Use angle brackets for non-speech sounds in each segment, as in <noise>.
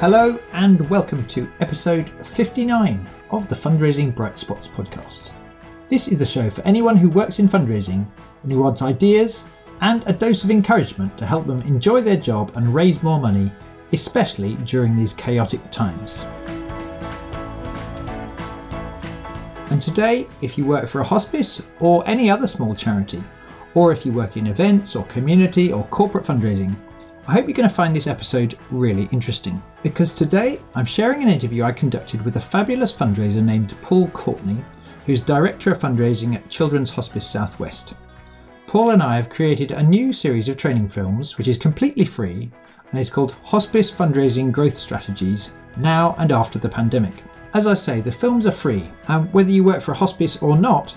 Hello, and welcome to episode 59 of the Fundraising Bright Spots podcast. This is the show for anyone who works in fundraising and who wants ideas and a dose of encouragement to help them enjoy their job and raise more money, especially during these chaotic times. And today, if you work for a hospice or any other small charity, or if you work in events or community or corporate fundraising, I hope you're going to find this episode really interesting because today I'm sharing an interview I conducted with a fabulous fundraiser named Paul Courtney, who's Director of Fundraising at Children's Hospice Southwest. Paul and I have created a new series of training films which is completely free and it's called Hospice Fundraising Growth Strategies Now and After the Pandemic. As I say, the films are free, and whether you work for a hospice or not,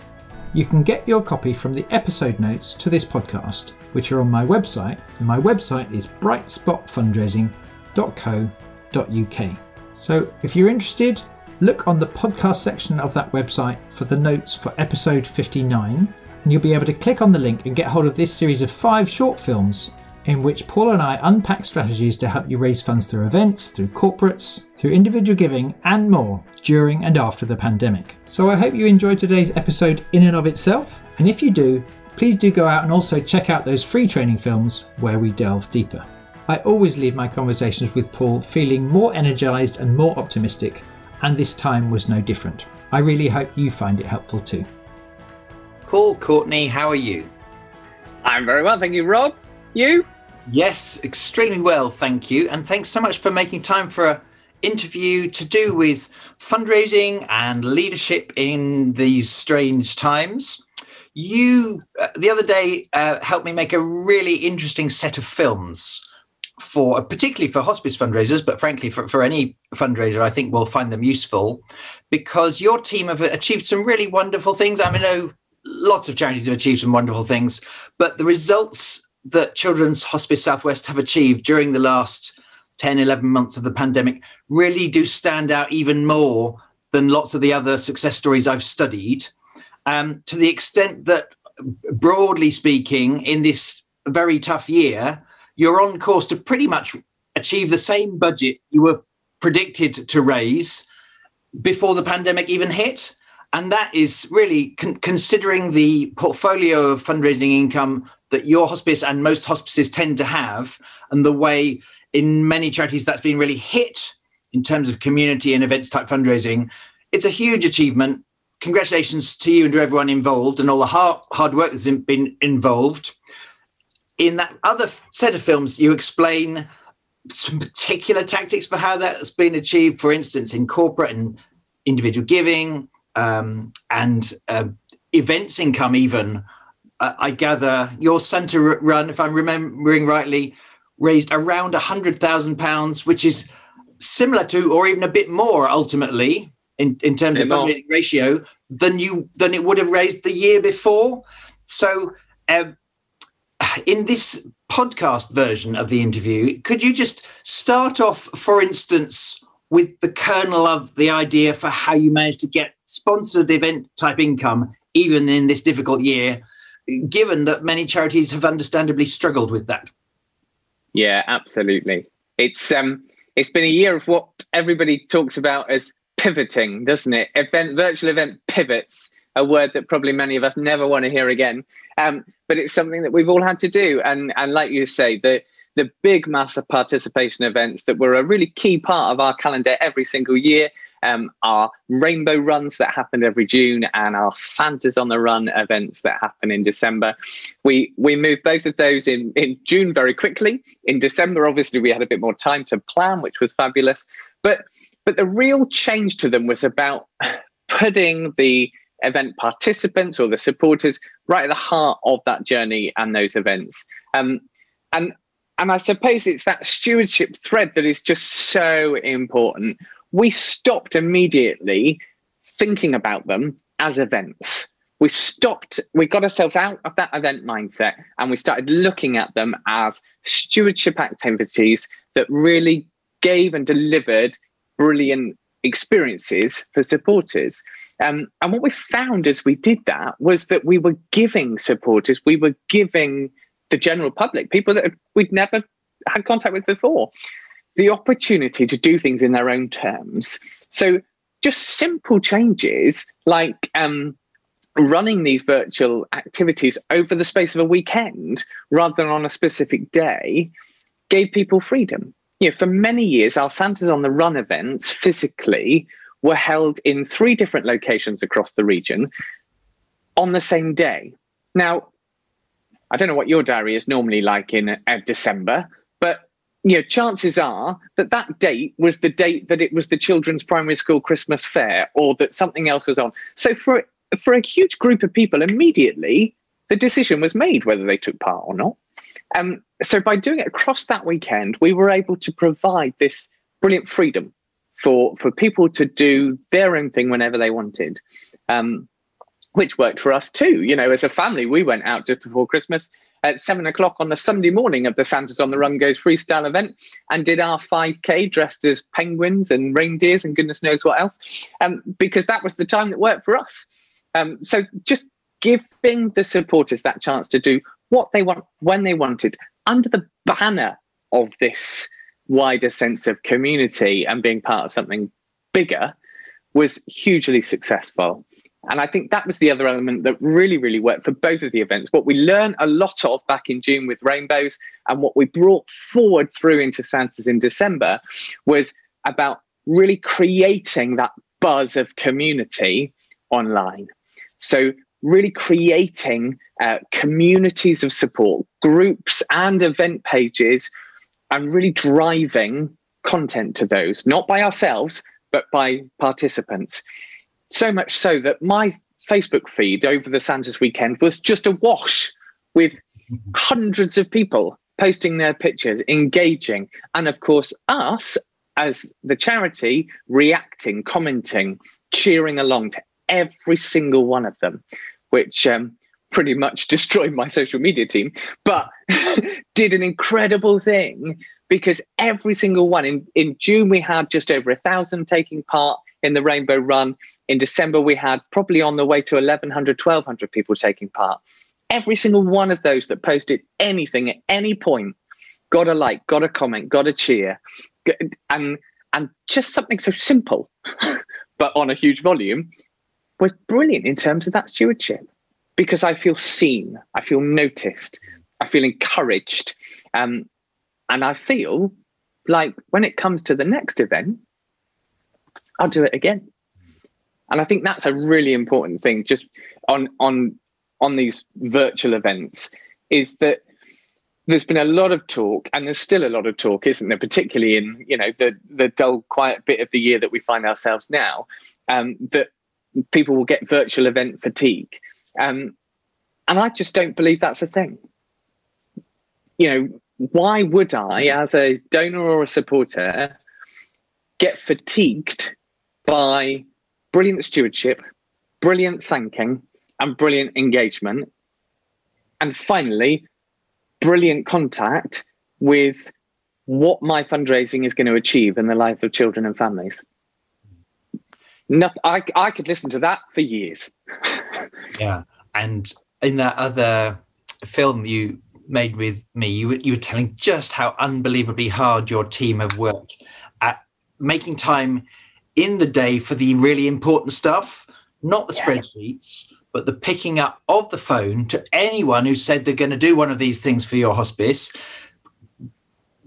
you can get your copy from the episode notes to this podcast which are on my website, and my website is brightspotfundraising.co.uk. So if you're interested, look on the podcast section of that website for the notes for episode 59, and you'll be able to click on the link and get hold of this series of five short films in which Paul and I unpack strategies to help you raise funds through events, through corporates, through individual giving, and more during and after the pandemic. So I hope you enjoyed today's episode in and of itself, and if you do, please do go out and also check out those free training films where we delve deeper. I always leave my conversations with Paul feeling more energized and more optimistic, and this time was no different. I really hope you find it helpful too. Paul Courtney, how are you? I'm very well, thank you, Rob. You? Yes, extremely well, thank you. And thanks so much for making time for an interview to do with fundraising and leadership in these strange times you uh, the other day uh, helped me make a really interesting set of films for particularly for hospice fundraisers but frankly for, for any fundraiser i think we'll find them useful because your team have achieved some really wonderful things i mean I know lots of charities have achieved some wonderful things but the results that children's hospice southwest have achieved during the last 10 11 months of the pandemic really do stand out even more than lots of the other success stories i've studied um, to the extent that, broadly speaking, in this very tough year, you're on course to pretty much achieve the same budget you were predicted to raise before the pandemic even hit. And that is really con- considering the portfolio of fundraising income that your hospice and most hospices tend to have, and the way in many charities that's been really hit in terms of community and events type fundraising. It's a huge achievement congratulations to you and to everyone involved and all the hard, hard work that's been involved. In that other set of films, you explain some particular tactics for how that's been achieved, for instance, in corporate and individual giving um, and uh, events income, even. Uh, I gather your Santa run, if I'm remembering rightly, raised around £100,000, which is similar to, or even a bit more ultimately, in, in terms of fundraising ratio than you than it would have raised the year before. So, um, in this podcast version of the interview, could you just start off, for instance, with the kernel of the idea for how you managed to get sponsored event type income even in this difficult year, given that many charities have understandably struggled with that? Yeah, absolutely. It's um, it's been a year of what everybody talks about as pivoting, doesn't it? Event, virtual event pivots, a word that probably many of us never want to hear again. Um, but it's something that we've all had to do. And, and like you say, the, the big massive participation events that were a really key part of our calendar every single year um, our rainbow runs that happened every June and our Santa's on the Run events that happen in December. We we moved both of those in, in June very quickly. In December, obviously, we had a bit more time to plan, which was fabulous. But but the real change to them was about putting the event participants or the supporters right at the heart of that journey and those events. Um, and and I suppose it's that stewardship thread that is just so important. We stopped immediately thinking about them as events. We stopped, we got ourselves out of that event mindset and we started looking at them as stewardship activities that really gave and delivered brilliant experiences for supporters. Um, and what we found as we did that was that we were giving supporters, we were giving the general public, people that we'd never had contact with before, the opportunity to do things in their own terms. So just simple changes like um, running these virtual activities over the space of a weekend rather than on a specific day gave people freedom. You know, for many years, our Santas on the Run events physically were held in three different locations across the region on the same day. Now, I don't know what your diary is normally like in uh, December, you know, chances are that that date was the date that it was the children's primary school Christmas fair, or that something else was on. So for for a huge group of people, immediately the decision was made whether they took part or not. Um, so by doing it across that weekend, we were able to provide this brilliant freedom for for people to do their own thing whenever they wanted. Um, which worked for us too. You know, as a family, we went out just before Christmas at seven o'clock on the Sunday morning of the Santas on the Run Goes freestyle event and did our 5K dressed as penguins and reindeers and goodness knows what else, um, because that was the time that worked for us. Um, so just giving the supporters that chance to do what they want when they wanted under the banner of this wider sense of community and being part of something bigger was hugely successful. And I think that was the other element that really, really worked for both of the events. What we learned a lot of back in June with Rainbows and what we brought forward through into Santas in December was about really creating that buzz of community online. So, really creating uh, communities of support, groups and event pages, and really driving content to those, not by ourselves, but by participants. So much so that my Facebook feed over the Santas weekend was just awash with hundreds of people posting their pictures, engaging, and of course, us as the charity reacting, commenting, cheering along to every single one of them, which um, pretty much <laughs> destroyed my social media team, but <laughs> did an incredible thing because every single one in, in June we had just over a thousand taking part in the Rainbow Run. In December, we had probably on the way to 1,100, 1,200 people taking part. Every single one of those that posted anything at any point got a like, got a comment, got a cheer, and and just something so simple, <laughs> but on a huge volume, was brilliant in terms of that stewardship because I feel seen, I feel noticed, I feel encouraged, um, and I feel like when it comes to the next event, I'll do it again. And I think that's a really important thing just on on on these virtual events is that there's been a lot of talk and there's still a lot of talk isn't there? Particularly in you know the the dull quiet bit of the year that we find ourselves now um, that people will get virtual event fatigue. Um, and i just don't believe that's a thing. You know why would i as a donor or a supporter get fatigued by brilliant stewardship, brilliant thanking, and brilliant engagement. And finally, brilliant contact with what my fundraising is going to achieve in the life of children and families. Nothing, I, I could listen to that for years. <laughs> yeah. And in that other film you made with me, you, you were telling just how unbelievably hard your team have worked at making time in the day for the really important stuff, not the yeah. spreadsheets, but the picking up of the phone to anyone who said they're going to do one of these things for your hospice,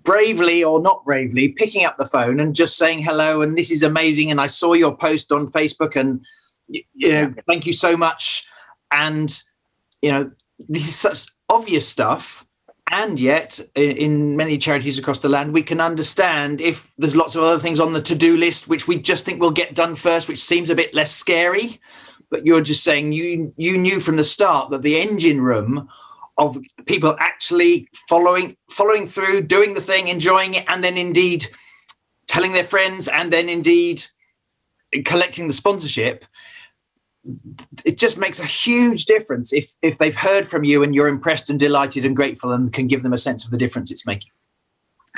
bravely or not bravely, picking up the phone and just saying hello and this is amazing. And I saw your post on Facebook and, you know, yeah. thank you so much. And, you know, this is such obvious stuff and yet in many charities across the land we can understand if there's lots of other things on the to-do list which we just think will get done first which seems a bit less scary. But you're just saying you you knew from the start that the engine room of people actually following following through doing the thing enjoying it and then indeed telling their friends and then indeed collecting the sponsorship it just makes a huge difference if if they've heard from you and you're impressed and delighted and grateful and can give them a sense of the difference it's making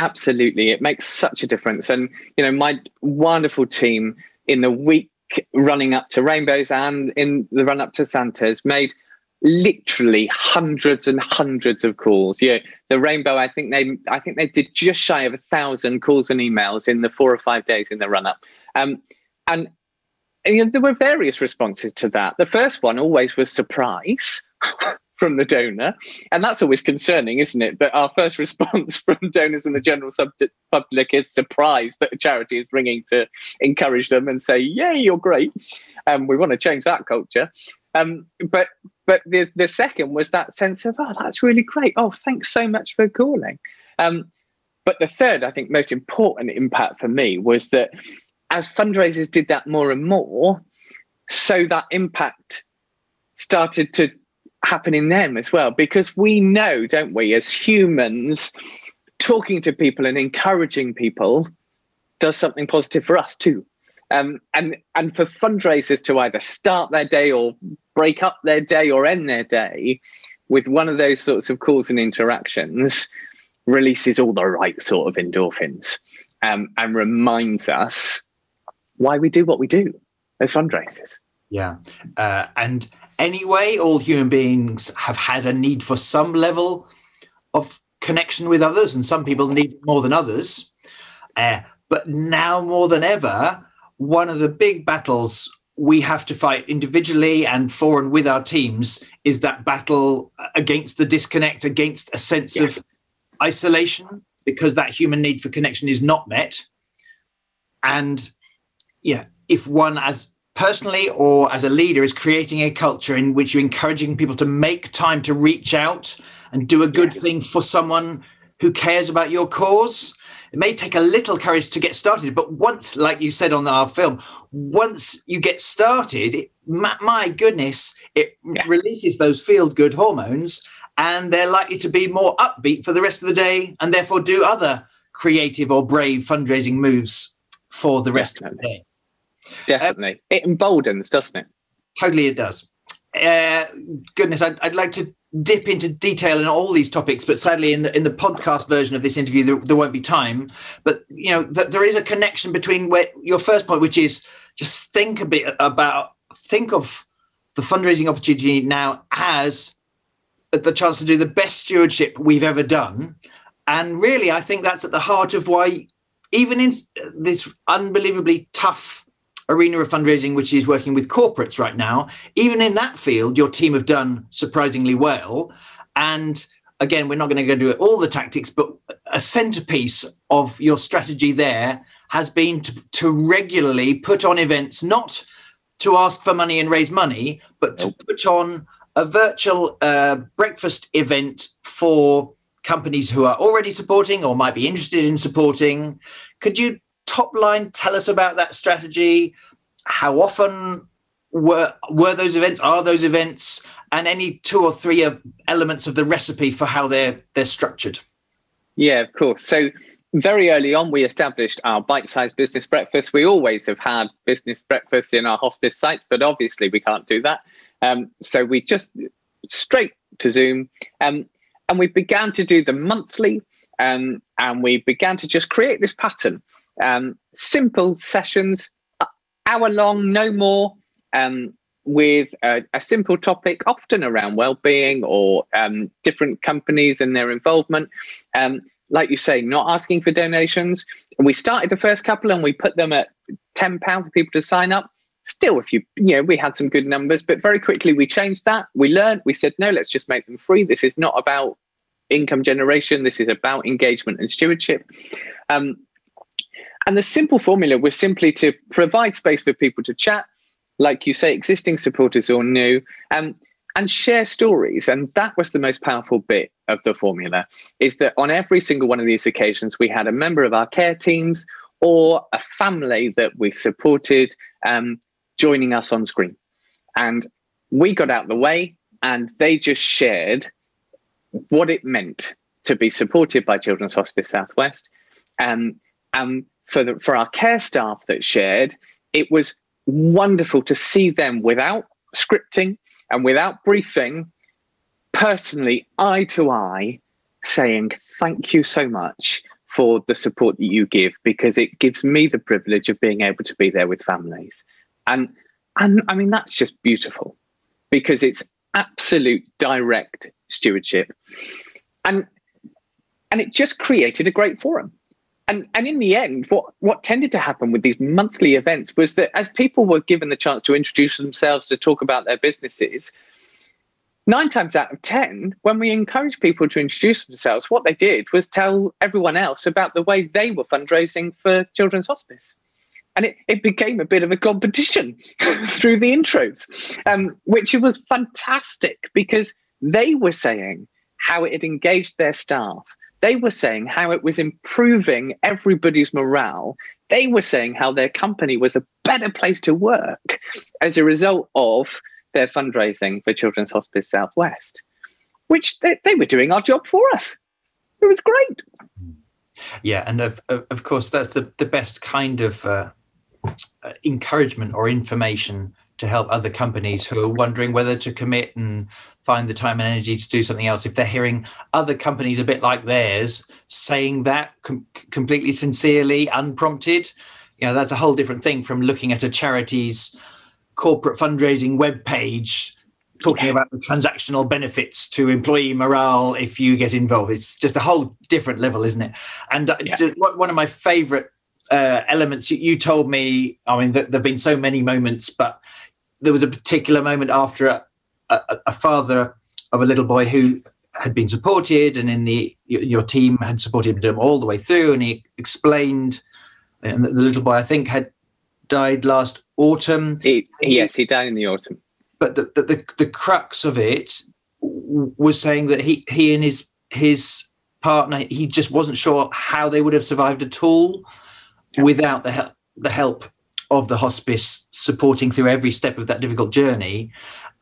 absolutely it makes such a difference and you know my wonderful team in the week running up to rainbows and in the run up to santas made literally hundreds and hundreds of calls. Yeah, the Rainbow. I think they, I think they did just shy of a thousand calls and emails in the four or five days in the run up. Um, and, and you know, there were various responses to that. The first one always was surprise. <laughs> from the donor. And that's always concerning, isn't it? That our first <laughs> response from donors and the general public is surprised that a charity is ringing to encourage them and say, Yay, you're great. Um, we want to change that culture. Um, but but the the second was that sense of oh that's really great oh thanks so much for calling um, but the third i think most important impact for me was that as fundraisers did that more and more so that impact started to happen in them as well. Because we know don't we as humans talking to people and encouraging people does something positive for us too. Um, and and for fundraisers to either start their day or break up their day or end their day with one of those sorts of calls and interactions releases all the right sort of endorphins um, and reminds us why we do what we do as fundraisers. Yeah. Uh, and anyway, all human beings have had a need for some level of connection with others, and some people need more than others. Uh, but now more than ever, one of the big battles we have to fight individually and for and with our teams is that battle against the disconnect, against a sense of isolation, because that human need for connection is not met. And yeah, if one as personally or as a leader is creating a culture in which you're encouraging people to make time to reach out and do a good yeah. thing for someone who cares about your cause, it may take a little courage to get started, but once, like you said on our film, once you get started, it, my, my, goodness, it yeah. releases those feel good hormones and they're likely to be more upbeat for the rest of the day and therefore do other creative or brave fundraising moves for the rest Definitely. of the day. Definitely. Um, it emboldens, doesn't it? Totally, it does. Uh, goodness, I'd, I'd like to dip into detail in all these topics, but sadly, in the in the podcast version of this interview, there, there won't be time. But you know, th- there is a connection between where your first point, which is just think a bit about think of the fundraising opportunity now as the chance to do the best stewardship we've ever done, and really, I think that's at the heart of why, even in this unbelievably tough arena of fundraising, which is working with corporates right now, even in that field, your team have done surprisingly well. And again, we're not going to go do it all the tactics, but a centerpiece of your strategy there has been to, to regularly put on events, not to ask for money and raise money, but to put on a virtual uh, breakfast event for companies who are already supporting or might be interested in supporting. Could you top line tell us about that strategy? How often were were those events? Are those events? And any two or three elements of the recipe for how they're they're structured. Yeah, of course. So very early on, we established our bite-sized business breakfast. We always have had business breakfast in our hospice sites, but obviously we can't do that. Um, so we just straight to Zoom, um, and we began to do them monthly, um, and we began to just create this pattern um, simple sessions, hour long, no more, um, with a, a, simple topic, often around well-being or um, different companies and their involvement. Um, like you say, not asking for donations. We started the first couple and we put them at ten pound for people to sign up. Still, if you you know, we had some good numbers, but very quickly we changed that. We learned. We said no, let's just make them free. This is not about income generation. This is about engagement and stewardship. Um, and the simple formula was simply to provide space for people to chat, like you say, existing supporters or new, um, and share stories. And that was the most powerful bit of the formula, is that on every single one of these occasions, we had a member of our care teams or a family that we supported um, joining us on screen. And we got out the way and they just shared what it meant to be supported by Children's Hospice Southwest. Um, and for the, for our care staff that shared, it was wonderful to see them without scripting and without briefing, personally, eye to eye, saying, Thank you so much for the support that you give, because it gives me the privilege of being able to be there with families. And and I mean that's just beautiful because it's absolute direct stewardship. And and it just created a great forum. And and in the end, what what tended to happen with these monthly events was that as people were given the chance to introduce themselves to talk about their businesses, nine times out of ten, when we encouraged people to introduce themselves, what they did was tell everyone else about the way they were fundraising for Children's Hospice. And it, it became a bit of a competition <laughs> through the intros, um, which was fantastic because they were saying how it had engaged their staff. They were saying how it was improving everybody's morale. They were saying how their company was a better place to work as a result of their fundraising for Children's Hospice Southwest, which they, they were doing our job for us. It was great. Yeah, and of of course that's the the best kind of uh, encouragement or information to help other companies who are wondering whether to commit and find the time and energy to do something else. If they're hearing other companies a bit like theirs saying that com- completely sincerely, unprompted, you know, that's a whole different thing from looking at a charity's corporate fundraising web page talking about the transactional benefits to employee morale if you get involved. It's just a whole different level, isn't it? And uh, yeah. one of my favorite uh, elements you, told me, I mean, there have been so many moments, but there was a particular moment after a, a, a father of a little boy who had been supported and in the your team had supported him all the way through and he explained and the little boy i think had died last autumn. He, yes, he died in the autumn. But the, the, the, the crux of it was saying that he, he and his his partner, he just wasn't sure how they would have survived at all without the help the help of the hospice supporting through every step of that difficult journey.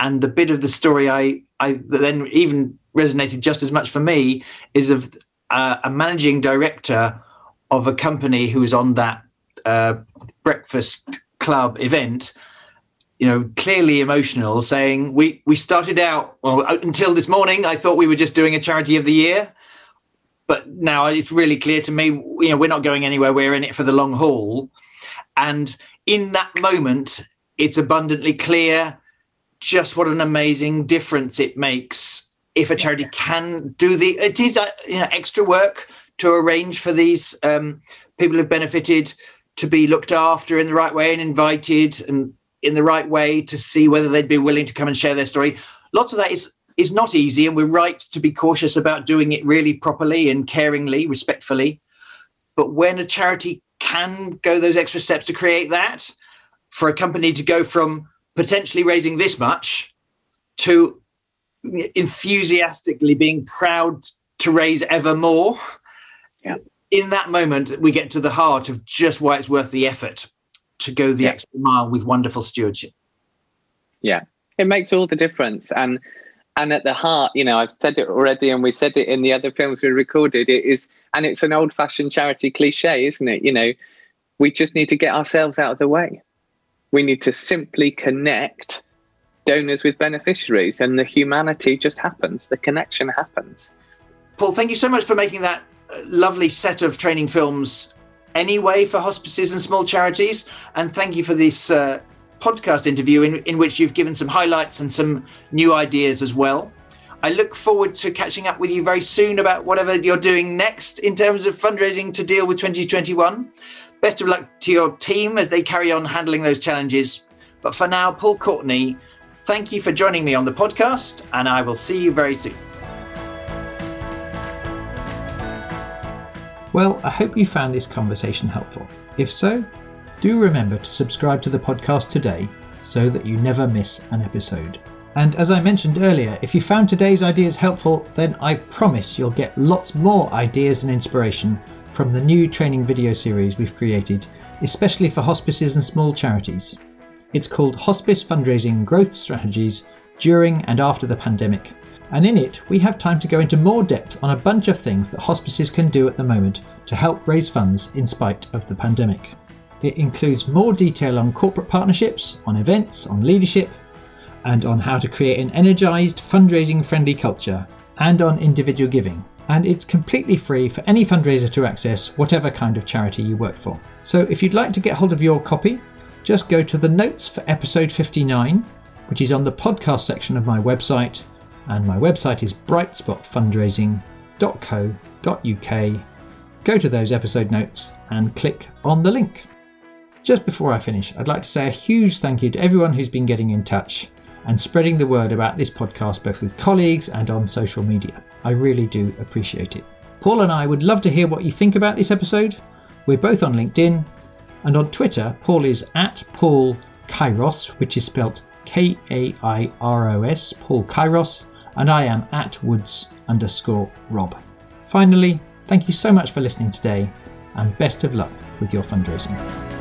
And the bit of the story I, I then even resonated just as much for me is of uh, a managing director of a company who was on that uh, breakfast club event you know clearly emotional saying we we started out well until this morning i thought we were just doing a charity of the year but now it's really clear to me you know we're not going anywhere we're in it for the long haul and in that moment it's abundantly clear just what an amazing difference it makes if a charity can do the it is uh, you know extra work to arrange for these um, people who've benefited to be looked after in the right way and invited and in the right way to see whether they'd be willing to come and share their story. Lots of that is is not easy, and we're right to be cautious about doing it really properly and caringly, respectfully. But when a charity can go those extra steps to create that, for a company to go from potentially raising this much to enthusiastically being proud to raise ever more, yeah in that moment, we get to the heart of just why it's worth the effort to go the yeah. extra mile with wonderful stewardship. Yeah, it makes all the difference. And and at the heart, you know, I've said it already, and we said it in the other films we recorded. It is, and it's an old-fashioned charity cliche, isn't it? You know, we just need to get ourselves out of the way. We need to simply connect donors with beneficiaries, and the humanity just happens. The connection happens. Paul, thank you so much for making that lovely set of training films anyway for hospices and small charities. And thank you for this uh, podcast interview in, in which you've given some highlights and some new ideas as well. I look forward to catching up with you very soon about whatever you're doing next in terms of fundraising to deal with 2021. Best of luck to your team as they carry on handling those challenges. But for now, Paul Courtney, thank you for joining me on the podcast, and I will see you very soon. Well, I hope you found this conversation helpful. If so, do remember to subscribe to the podcast today so that you never miss an episode. And as I mentioned earlier, if you found today's ideas helpful, then I promise you'll get lots more ideas and inspiration from the new training video series we've created, especially for hospices and small charities. It's called Hospice Fundraising Growth Strategies During and After the Pandemic, and in it we have time to go into more depth on a bunch of things that hospices can do at the moment to help raise funds in spite of the pandemic. It includes more detail on corporate partnerships, on events, on leadership, and on how to create an energised, fundraising friendly culture, and on individual giving. And it's completely free for any fundraiser to access, whatever kind of charity you work for. So if you'd like to get hold of your copy, just go to the notes for episode 59 which is on the podcast section of my website, and my website is brightspotfundraising.co.uk. Go to those episode notes and click on the link. Just before I finish, I'd like to say a huge thank you to everyone who's been getting in touch and spreading the word about this podcast both with colleagues and on social media. I really do appreciate it. Paul and I would love to hear what you think about this episode. We're both on LinkedIn and on Twitter, Paul is at Paul Kairos, which is spelt K A I R O S, Paul Kairos, and I am at Woods underscore Rob. Finally, thank you so much for listening today and best of luck with your fundraising.